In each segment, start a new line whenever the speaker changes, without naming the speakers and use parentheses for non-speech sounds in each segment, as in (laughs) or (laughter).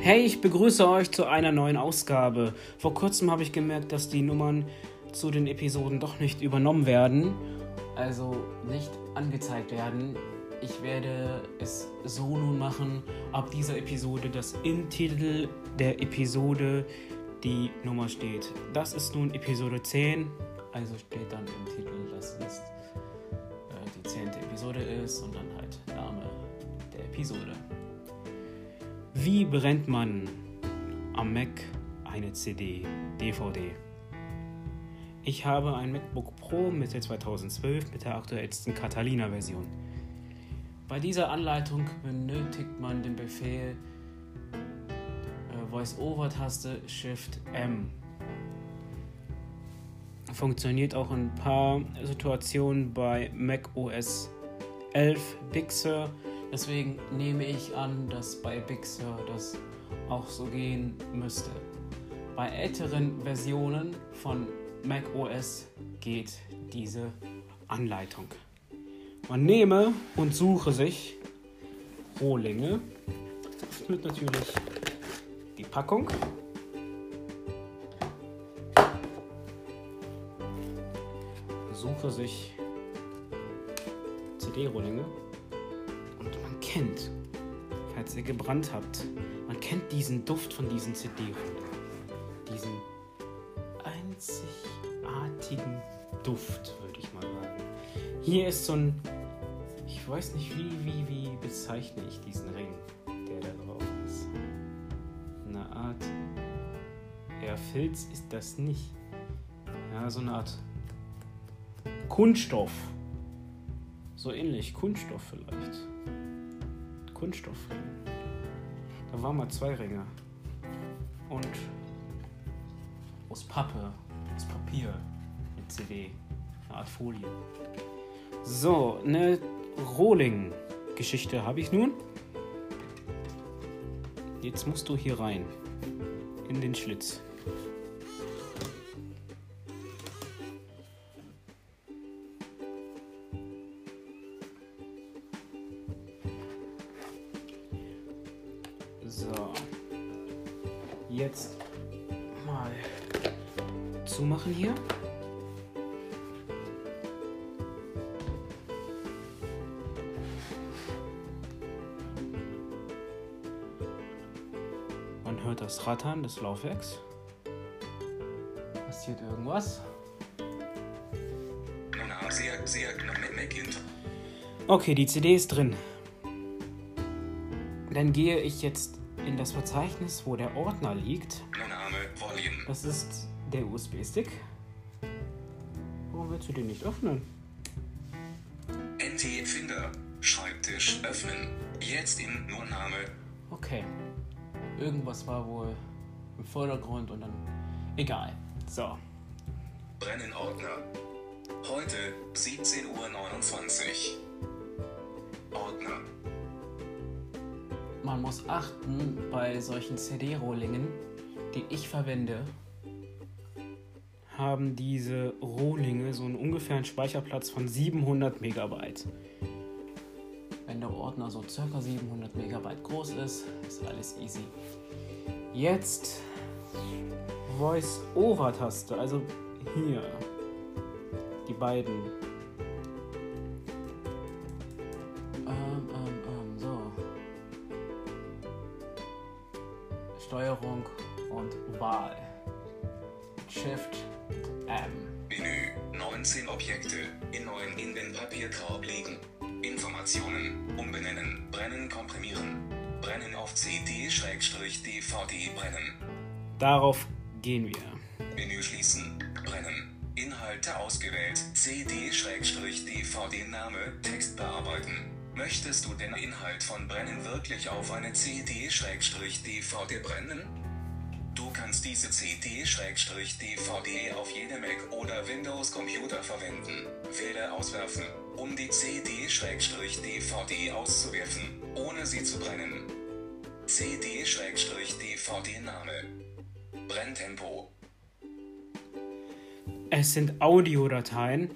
Hey, ich begrüße euch zu einer neuen Ausgabe. Vor kurzem habe ich gemerkt, dass die Nummern zu den Episoden doch nicht übernommen werden, also nicht angezeigt werden. Ich werde es so nun machen, ab dieser Episode, dass im Titel der Episode die Nummer steht. Das ist nun Episode 10, also steht dann im Titel, dass es äh, die 10. Episode ist und dann halt Name der Episode. Wie brennt man am Mac eine CD, DVD? Ich habe ein MacBook Pro Mitte 2012 mit der aktuellsten Catalina-Version. Bei dieser Anleitung benötigt man den Befehl äh, Voice-Over-Taste Shift M. Funktioniert auch in ein paar Situationen bei Mac OS 11 Big Sur. Deswegen nehme ich an, dass bei Big Sur das auch so gehen müsste. Bei älteren Versionen von Mac OS geht diese Anleitung. Man nehme und suche sich Rohlinge. Öffnet natürlich die Packung. Suche sich CD-Rohlinge. Und man kennt, falls ihr gebrannt habt, man kennt diesen Duft von diesen CD-Rohlingen. Diesen einzigartigen Duft, würde ich mal sagen. Hier ist so ein, ich weiß nicht, wie, wie, wie bezeichne ich diesen Ring, der da drauf ist. Eine Art, ja, Filz ist das nicht. Ja, so eine Art Kunststoff. So ähnlich, Kunststoff vielleicht. Kunststoffring. Da waren mal zwei Ringe. Und aus Pappe, aus Papier, mit CD, eine Art Folie. So, eine Rohling-Geschichte habe ich nun. Jetzt musst du hier rein. In den Schlitz. So. Jetzt mal zumachen hier. Das Rattern des Laufwerks. Passiert irgendwas?
Mackind.
Okay, die CD ist drin. Dann gehe ich jetzt in das Verzeichnis, wo der Ordner liegt. Das ist der USB-Stick. Warum willst du den nicht öffnen?
NT Finder. Schreibtisch öffnen. Jetzt in nur Name.
Okay. Irgendwas war wohl im Vordergrund und dann. Egal. So.
Brennen Ordner. Heute 17.29 Uhr. Ordner.
Man muss achten bei solchen CD-Rohlingen, die ich verwende, haben diese Rohlinge so einen ungefähren Speicherplatz von 700 Megabyte. Wenn der Ordner so circa 700 Megabyte groß ist, ist alles easy. Jetzt Voice-Over-Taste, also hier die beiden. Ähm, ähm, ähm, so. Steuerung und Wahl. Shift M.
Menü. 19 Objekte. In neuen in den Papierkorb legen. Informationen. Umbenennen. Brennen komprimieren. Brennen auf CD-DVD brennen.
Darauf gehen wir.
Menü schließen. Brennen. Inhalte ausgewählt. CD-DVD Name. Text bearbeiten. Möchtest du den Inhalt von Brennen wirklich auf eine CD-DVD brennen? Du kannst diese CD-DVD auf jedem Mac oder Windows-Computer verwenden. Wähle Auswerfen, um die CD-DVD auszuwerfen, ohne sie zu brennen. CD-DVD-Name. Brenntempo.
Es sind Audiodateien.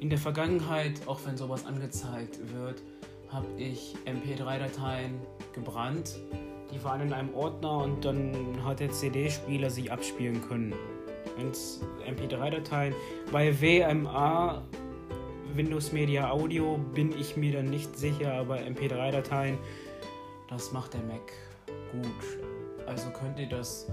In der Vergangenheit, auch wenn sowas angezeigt wird, habe ich MP3-Dateien gebrannt. Die waren in einem Ordner und dann hat der CD-Spieler sie abspielen können. Wenn's MP3-Dateien bei WMA Windows Media Audio bin ich mir dann nicht sicher, aber MP3-Dateien, das macht der Mac gut. Also könnt ihr das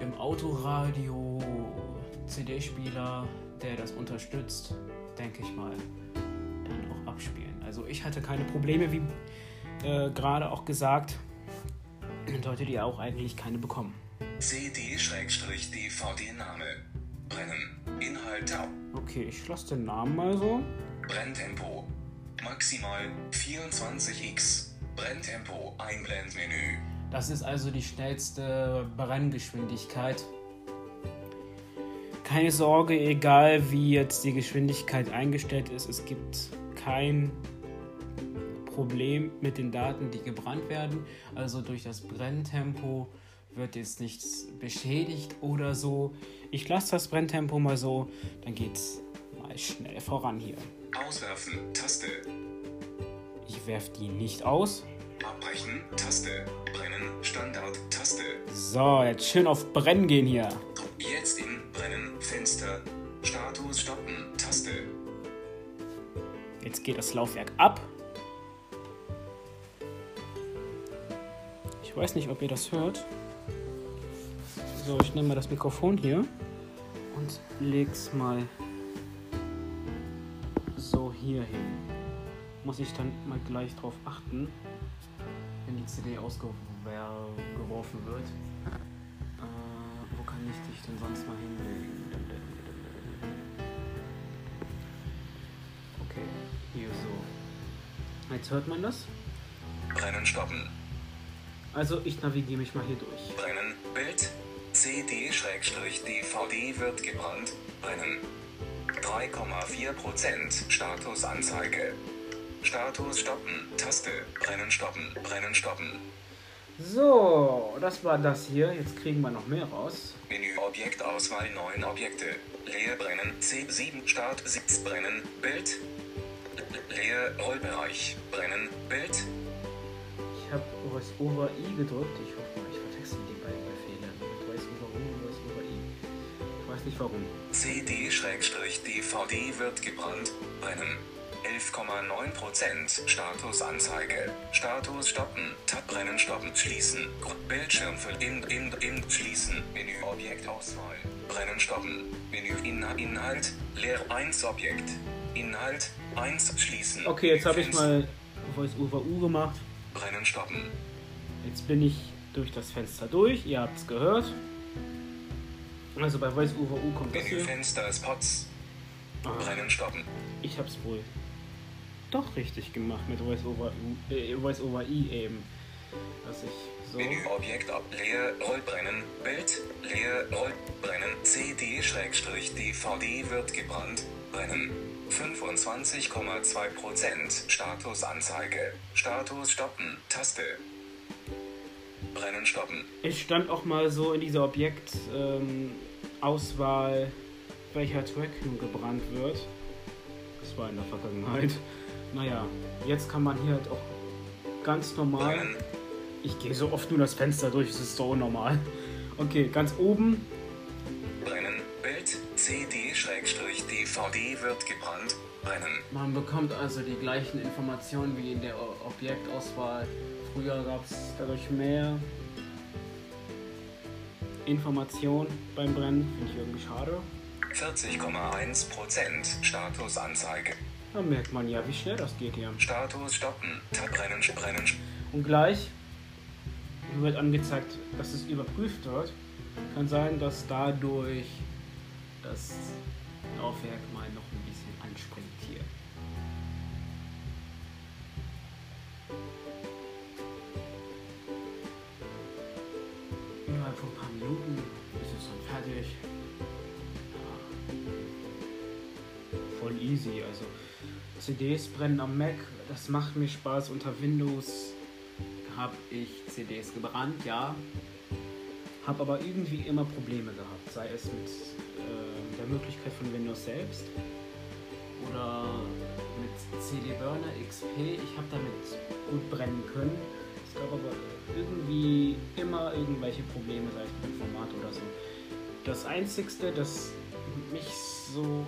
im Autoradio, CD-Spieler, der das unterstützt, denke ich mal, dann auch abspielen. Also ich hatte keine Probleme, wie äh, gerade auch gesagt, und solltet ihr auch eigentlich keine bekommen.
CD-DVD-Name. Brennen. Inhalte.
Okay, ich lasse den Namen mal so.
Brenntempo. Maximal 24x. Brenntempo Einblendmenü.
Das ist also die schnellste Brenngeschwindigkeit. Keine Sorge, egal wie jetzt die Geschwindigkeit eingestellt ist, es gibt kein Problem mit den Daten, die gebrannt werden. Also durch das Brenntempo wird jetzt nichts beschädigt oder so. Ich lasse das Brenntempo mal so, dann geht's mal schnell voran hier.
Auswerfen. Taste.
Ich werfe die nicht aus.
Abbrechen. Taste. Brennen. Standard. Taste.
So, jetzt schön auf Brennen gehen hier.
Jetzt in Brennen. Fenster. Status stoppen. Taste.
Jetzt geht das Laufwerk ab. Ich weiß nicht, ob ihr das hört. So, ich nehme mal das Mikrofon hier und leg's mal so hier hin. Muss ich dann mal gleich drauf achten, wenn die CD ausgeworfen wird. Äh, wo kann ich dich denn sonst mal hinlegen? Okay, hier so. Jetzt hört man das.
Brennen stoppen.
Also ich navigiere mich mal hier durch.
Brennen. Bild. CD-DVD wird gebrannt. Brennen. 3,4% Statusanzeige. Status stoppen. Taste. Brennen stoppen. Brennen stoppen.
So, das war das hier. Jetzt kriegen wir noch mehr raus.
Menü Objektauswahl 9 Objekte. Leer brennen. C7 Start Sitz brennen. Bild. Leer Rollbereich. Brennen. Bild.
Ich habe Voice over I gedrückt. Ich Warum.
CD-DVD wird gebrannt. Brennen. 11,9% Statusanzeige. Status stoppen. Tab brennen stoppen. Schließen. Bildschirm für in, in, in schließen. Menü Objektauswahl. Brennen stoppen. Menü Inhalt. Inhalt. Leer 1 Objekt. Inhalt 1 schließen.
Okay, jetzt habe ich mal Voice over U gemacht.
Brennen stoppen.
Jetzt bin ich durch das Fenster durch. Ihr habt es gehört. Also bei Voice over U kommt das hier.
Menüfenster Spots.
Ah,
Brennen stoppen.
ich habe es wohl doch richtig gemacht mit Voice over, U, äh, Voice over I eben. Dass ich so.
Menü Objekt ab. Leer Rollbrennen. Bild. Leer Rollbrennen. CD-DVD wird gebrannt. Brennen. 25,2% Statusanzeige. Status stoppen. Taste. Brennen stoppen.
Es stand auch mal so in dieser Objektauswahl, ähm, Auswahl, welcher Track nun gebrannt wird. Das war in der Vergangenheit. Naja, jetzt kann man hier halt auch ganz normal. Ich gehe so oft nur das Fenster durch, es ist so normal. Okay, ganz oben.
Brennen. Bild. CD-DVD wird gebrannt. Brennen.
Man bekommt also die gleichen Informationen wie in der Objektauswahl. Früher gab es dadurch mehr Information beim Brennen. Finde ich irgendwie schade.
40,1% Statusanzeige.
Da merkt man ja, wie schnell das geht hier.
Status stoppen. Tab brennen. Brennen.
Und gleich wird angezeigt, dass es überprüft wird. Kann sein, dass dadurch das Laufwerk mal noch ein bisschen anspringt hier. Easy, also CDs brennen am Mac, das macht mir Spaß unter Windows habe ich CDs gebrannt, ja. Habe aber irgendwie immer Probleme gehabt, sei es mit äh, der Möglichkeit von Windows selbst oder mit CD Burner XP. Ich habe damit gut brennen können. Es gab aber irgendwie immer irgendwelche Probleme, sei es mit dem Format oder so. Das Einzigste, das mich so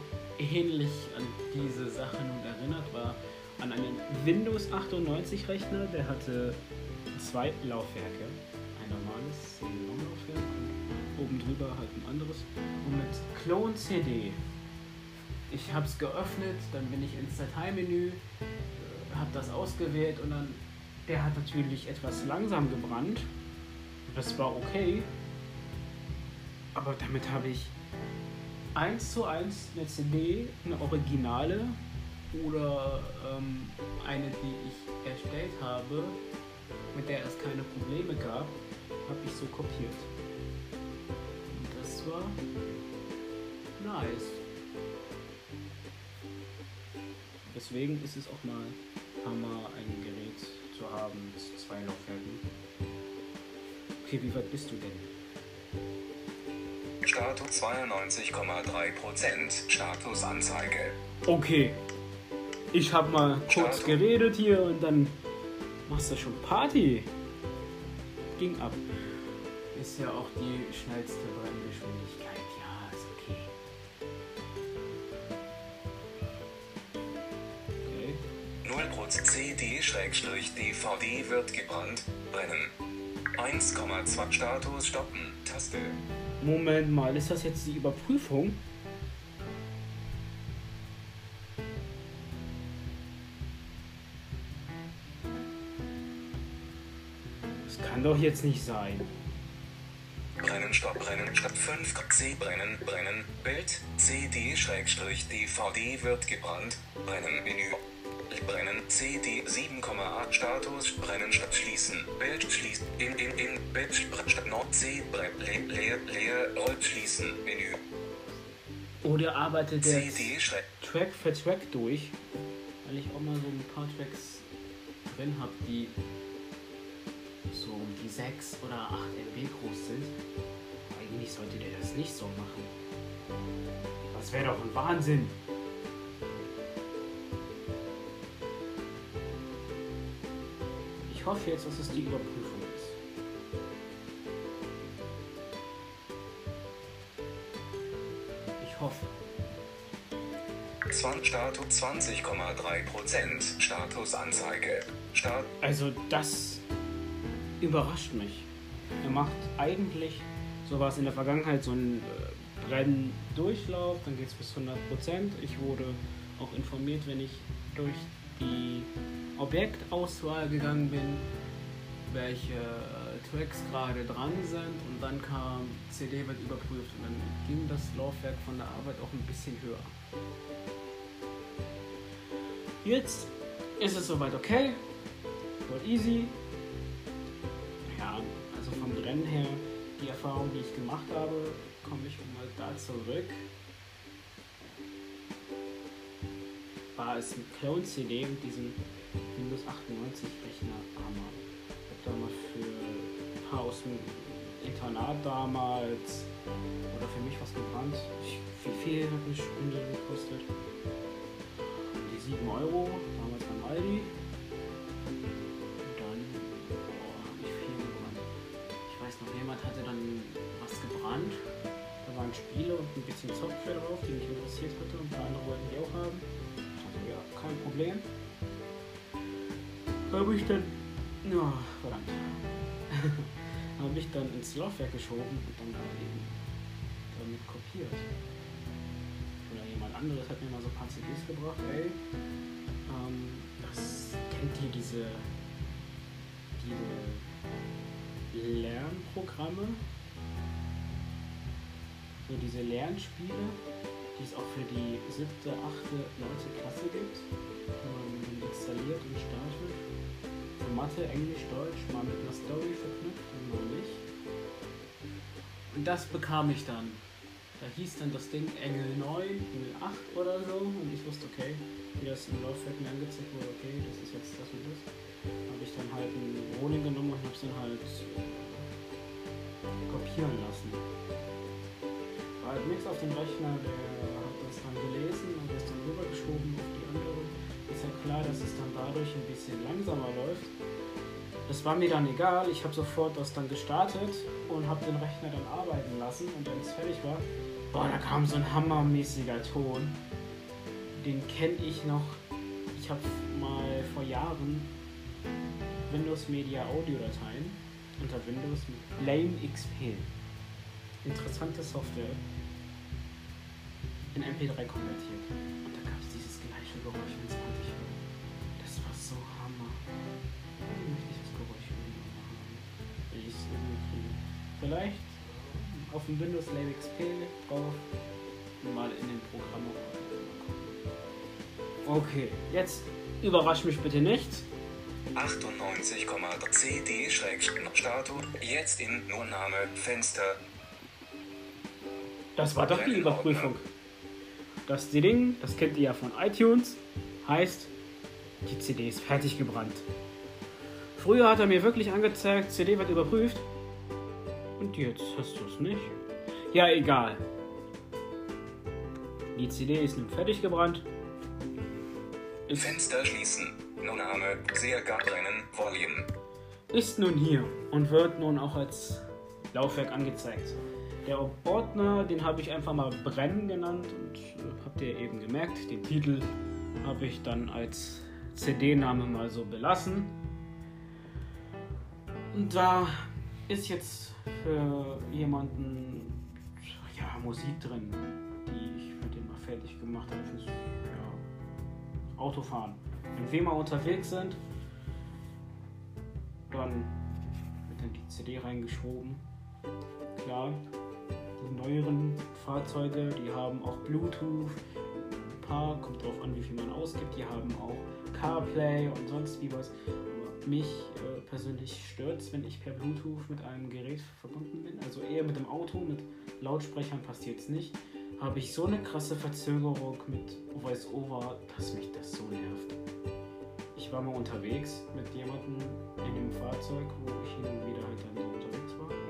ähnlich an diese Sache nun erinnert, war an einen Windows 98 Rechner, der hatte zwei Laufwerke. Ein normales CD-ROM-Laufwerk und oben drüber halt ein anderes. Und mit Clone CD. Ich habe es geöffnet, dann bin ich ins Dateimenü, äh, habe das ausgewählt und dann, der hat natürlich etwas langsam gebrannt. Das war okay. Aber damit habe ich eins zu eins eine CD, eine Originale oder ähm, eine, die ich erstellt habe, mit der es keine Probleme gab, habe ich so kopiert. Und das war nice. Deswegen ist es auch mal Hammer, ein Gerät zu haben mit zwei Laufwerken. Okay, wie weit bist du denn?
Status 92,3%. Statusanzeige.
Okay. Ich hab mal kurz
Start.
geredet hier und dann machst du schon Party. Ging ab. Ist ja auch die schnellste Brenngeschwindigkeit. Ja, ist okay. Okay.
0% CD-DVD wird gebrannt. Brennen. 1,2 Status stoppen. Taste.
Moment mal, ist das jetzt die Überprüfung? Das kann doch jetzt nicht sein.
Brennen, Stopp, Brennen, Stopp 5, C, Brennen, Brennen, Bild, CD-DVD wird gebrannt, Brennen, Menü, Brennen, CD 7,8 Status, Brennen, Stopp, Schließen, Bild, Schließen, in, in, in, Bild, Statt, Nord, C, Brennen, leer, leer, leer, Roll, Schließen, Menü,
Oder arbeitet der Track für Track durch, weil ich auch mal so ein paar Tracks drin habe, die so um die 6 oder 8 MB groß sind. Eigentlich sollte der das nicht so machen. Das wäre doch ein Wahnsinn. Ich hoffe jetzt, dass es die Überprüfung ist. Ich hoffe.
20, Status 20,3%, Statusanzeige, Start,
Also das überrascht mich. Er macht eigentlich, so war es in der Vergangenheit, so einen äh, Brenndurchlauf, dann geht es bis 100%. Ich wurde auch informiert, wenn ich durch die Objektauswahl gegangen bin, welche äh, Tracks gerade dran sind und dann kam CD wird überprüft und dann ging das Laufwerk von der Arbeit auch ein bisschen höher. Jetzt ist es soweit okay, voll easy, ja, also vom Brennen her, die Erfahrung, die ich gemacht habe, komme ich mal da zurück. War es mit Clone CD und diesem Windows 98 Rechner Hammer. Ich habe da mal für ein paar aus dem Internat damals oder für mich was gebrannt. Wie viel hat eine Stunde gekostet? Die 7 Euro, damals beim Aldi. Und dann boah, hab ich viel gebrannt. Ich weiß noch, jemand hatte dann was gebrannt. Da waren Spiele und ein bisschen Software drauf, die mich interessiert hatte. Und ein paar andere wollten die auch haben. Ja, kein Problem. Habe ich dann. Ja, verdammt. (laughs) habe ich dann ins Laufwerk geschoben und dann halt eben damit kopiert. Oder jemand anderes hat mir mal so ein paar CDs gebracht, ey. Ähm, das kennt ihr diese, diese Lernprogramme? So diese Lernspiele, die es auch für die siebte, achte, neunte Klasse gibt, man installiert und startet. Für Mathe, Englisch, Deutsch, mal mit einer Story verknüpft und mal nicht. Und das bekam ich dann. Da hieß dann das Ding Engel 9, Engel 8 oder so. Und ich wusste, okay, wie das im Laufwerk mir angezeigt wurde, okay, das ist jetzt das und das. Habe ich dann halt ein Rolling genommen und habe es dann halt kopieren lassen. Halt nichts auf dem Rechner, der hat das dann gelesen und das dann rübergeschoben auf die andere. Ist ja klar, dass es dann dadurch ein bisschen langsamer läuft. Das war mir dann egal, ich habe sofort das dann gestartet und habe den Rechner dann arbeiten lassen und wenn es fertig war, boah, da kam so ein hammermäßiger Ton. Den kenne ich noch. Ich habe mal vor Jahren Windows Media Audio Dateien unter Windows mit Lame XP. Interessante Software in MP3 konvertiert. Und da gab es dieses gleiche Geräusch in 20 Hören. Das war so hammer. Wie möchte ich das Geräusch haben? Wenn ich es irgendwie kriege. Vielleicht auf dem Windows Lame XP drauf mal in den Programm. Okay, jetzt überrasch mich bitte nicht.
98,3 CD Status. Jetzt in nur Name Fenster.
Das war doch die Überprüfung. Das Ding, das kennt ihr ja von iTunes, heißt, die CD ist fertig gebrannt. Früher hat er mir wirklich angezeigt, CD wird überprüft. Und jetzt hast du es nicht. Ja, egal. Die CD ist nun fertig gebrannt. Ist,
Fenster schließen. Nur Name Serga brennen. Volume.
ist nun hier und wird nun auch als Laufwerk angezeigt. Der Ordner, den habe ich einfach mal brennen genannt und äh, habt ihr eben gemerkt, den Titel habe ich dann als CD-Name mal so belassen. Und da ist jetzt für jemanden ja, Musik drin, die ich für den mal fertig gemacht habe fürs ja, Autofahren. Wenn wir mal unterwegs sind, dann wird dann die CD reingeschoben. Klar, die neueren Fahrzeuge, die haben auch Bluetooth. Ein paar, kommt drauf an, wie viel man ausgibt. Die haben auch CarPlay und sonst wie was. Aber mich äh, persönlich stört es, wenn ich per Bluetooth mit einem Gerät verbunden bin. Also eher mit dem Auto, mit Lautsprechern passiert es nicht. Habe ich so eine krasse Verzögerung mit Voice-Over, dass mich das so nervt. Ich war mal unterwegs mit jemandem in dem Fahrzeug, wo ich hin und wieder halt dann so unterwegs war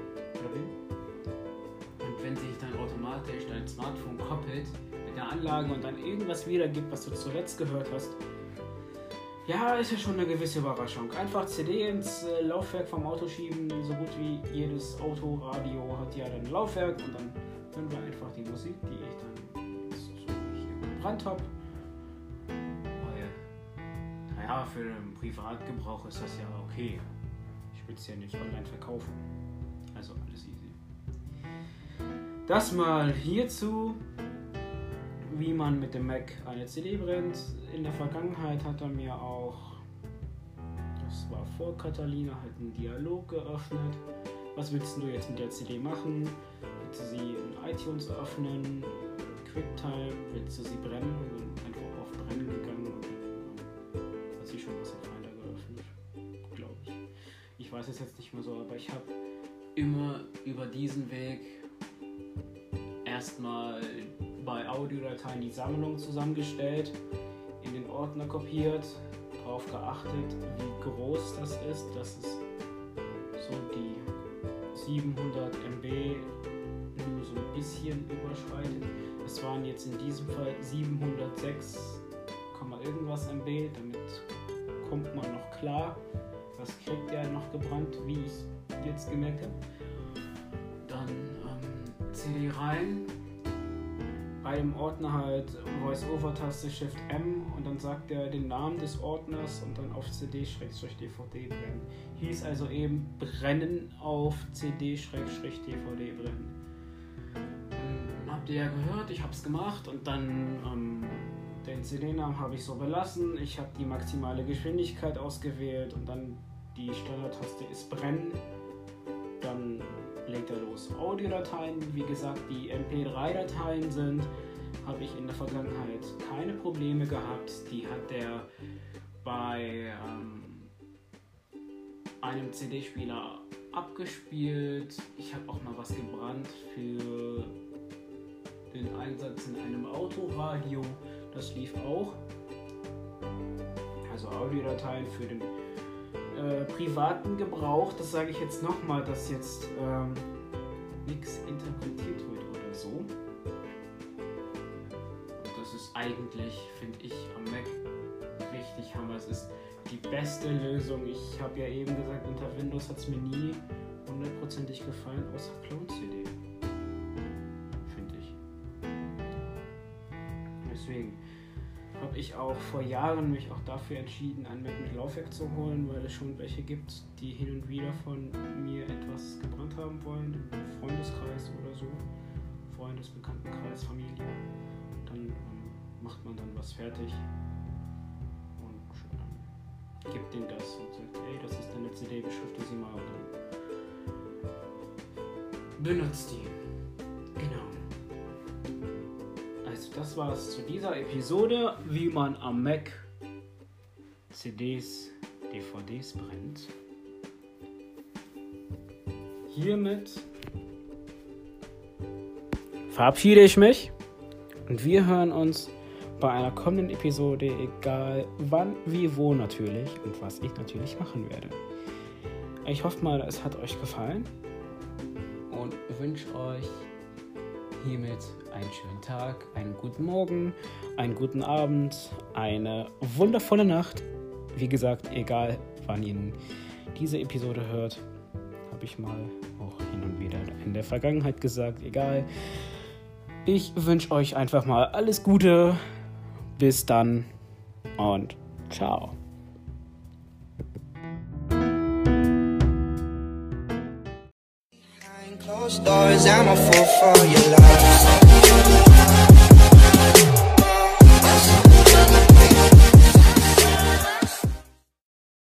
automatisch dein Smartphone koppelt mit der Anlage und dann irgendwas wiedergibt, was du zuletzt gehört hast, ja, ist ja schon eine gewisse Überraschung. Einfach CD ins äh, Laufwerk vom Auto schieben, so gut wie jedes Autoradio hat ja dann Laufwerk und dann hören wir einfach die Musik, die ich dann so hier gebrannt habe. Weil, naja, für den Privatgebrauch ist das ja okay. Ich will es ja nicht online verkaufen. Also alles easy. Das mal hierzu, wie man mit dem Mac eine CD brennt. In der Vergangenheit hat er mir auch, das war vor Catalina, halt einen Dialog geöffnet. Was willst du jetzt mit der CD machen? Willst du sie in iTunes öffnen? QuickTime? Willst du sie brennen? Und dann einfach auf Brennen gegangen und hat sie schon was im Finder geöffnet, glaube ich. Ich weiß es jetzt nicht mehr so, aber ich habe immer über diesen Weg erstmal bei Audiodateien die Sammlung zusammengestellt, in den Ordner kopiert, darauf geachtet, wie groß das ist, dass es so die 700 MB nur so ein bisschen überschreitet. Es waren jetzt in diesem Fall 706, Komma irgendwas MB, damit kommt man noch klar. Was kriegt er noch gebrannt, wie ich jetzt gemerkt habe. Dann ähm, CD rein, bei dem Ordner halt Voice-Over-Taste Shift M und dann sagt er den Namen des Ordners und dann auf CD-DVD brennen. Hieß also eben brennen auf CD-DVD brennen. Ähm, habt ihr ja gehört, ich hab's gemacht und dann ähm, den CD-Namen habe ich so belassen. Ich habe die maximale Geschwindigkeit ausgewählt und dann die Standardtaste ist brennen. Dann legt. Audiodateien, wie gesagt, die MP3-Dateien sind, habe ich in der Vergangenheit keine Probleme gehabt. Die hat er bei ähm, einem CD-Spieler abgespielt. Ich habe auch mal was gebrannt für den Einsatz in einem Autoradio. Das lief auch. Also Audiodateien für den äh, privaten Gebrauch. Das sage ich jetzt nochmal, dass jetzt ähm, nichts interpretiert wird oder so. Und das ist eigentlich, finde ich, am Mac richtig hammer. Es ist die beste Lösung. Ich habe ja eben gesagt, unter Windows hat es mir nie hundertprozentig gefallen, außer Clone CD. Ich auch vor Jahren mich auch dafür entschieden, ein Mac mit Laufwerk zu holen, weil es schon welche gibt, die hin und wieder von mir etwas gebrannt haben wollen, im Freundeskreis oder so, Freundes, Bekanntenkreis, Familie. Dann ähm, macht man dann was fertig und ähm, gibt denen das und sagt, hey, das ist deine CD, beschrifte sie mal und dann benutzt die. Das war's zu dieser Episode, wie man am Mac CDs, DVDs brennt. Hiermit verabschiede ich mich und wir hören uns bei einer kommenden Episode, egal wann, wie, wo natürlich und was ich natürlich machen werde. Ich hoffe mal, es hat euch gefallen und wünsche euch hiermit einen schönen Tag, einen guten Morgen, einen guten Abend, eine wundervolle Nacht. Wie gesagt, egal wann ihr diese Episode hört, habe ich mal auch hin und wieder in der Vergangenheit gesagt, egal. Ich wünsche euch einfach mal alles Gute. Bis dann und ciao.
Closed I'm a fool for your love.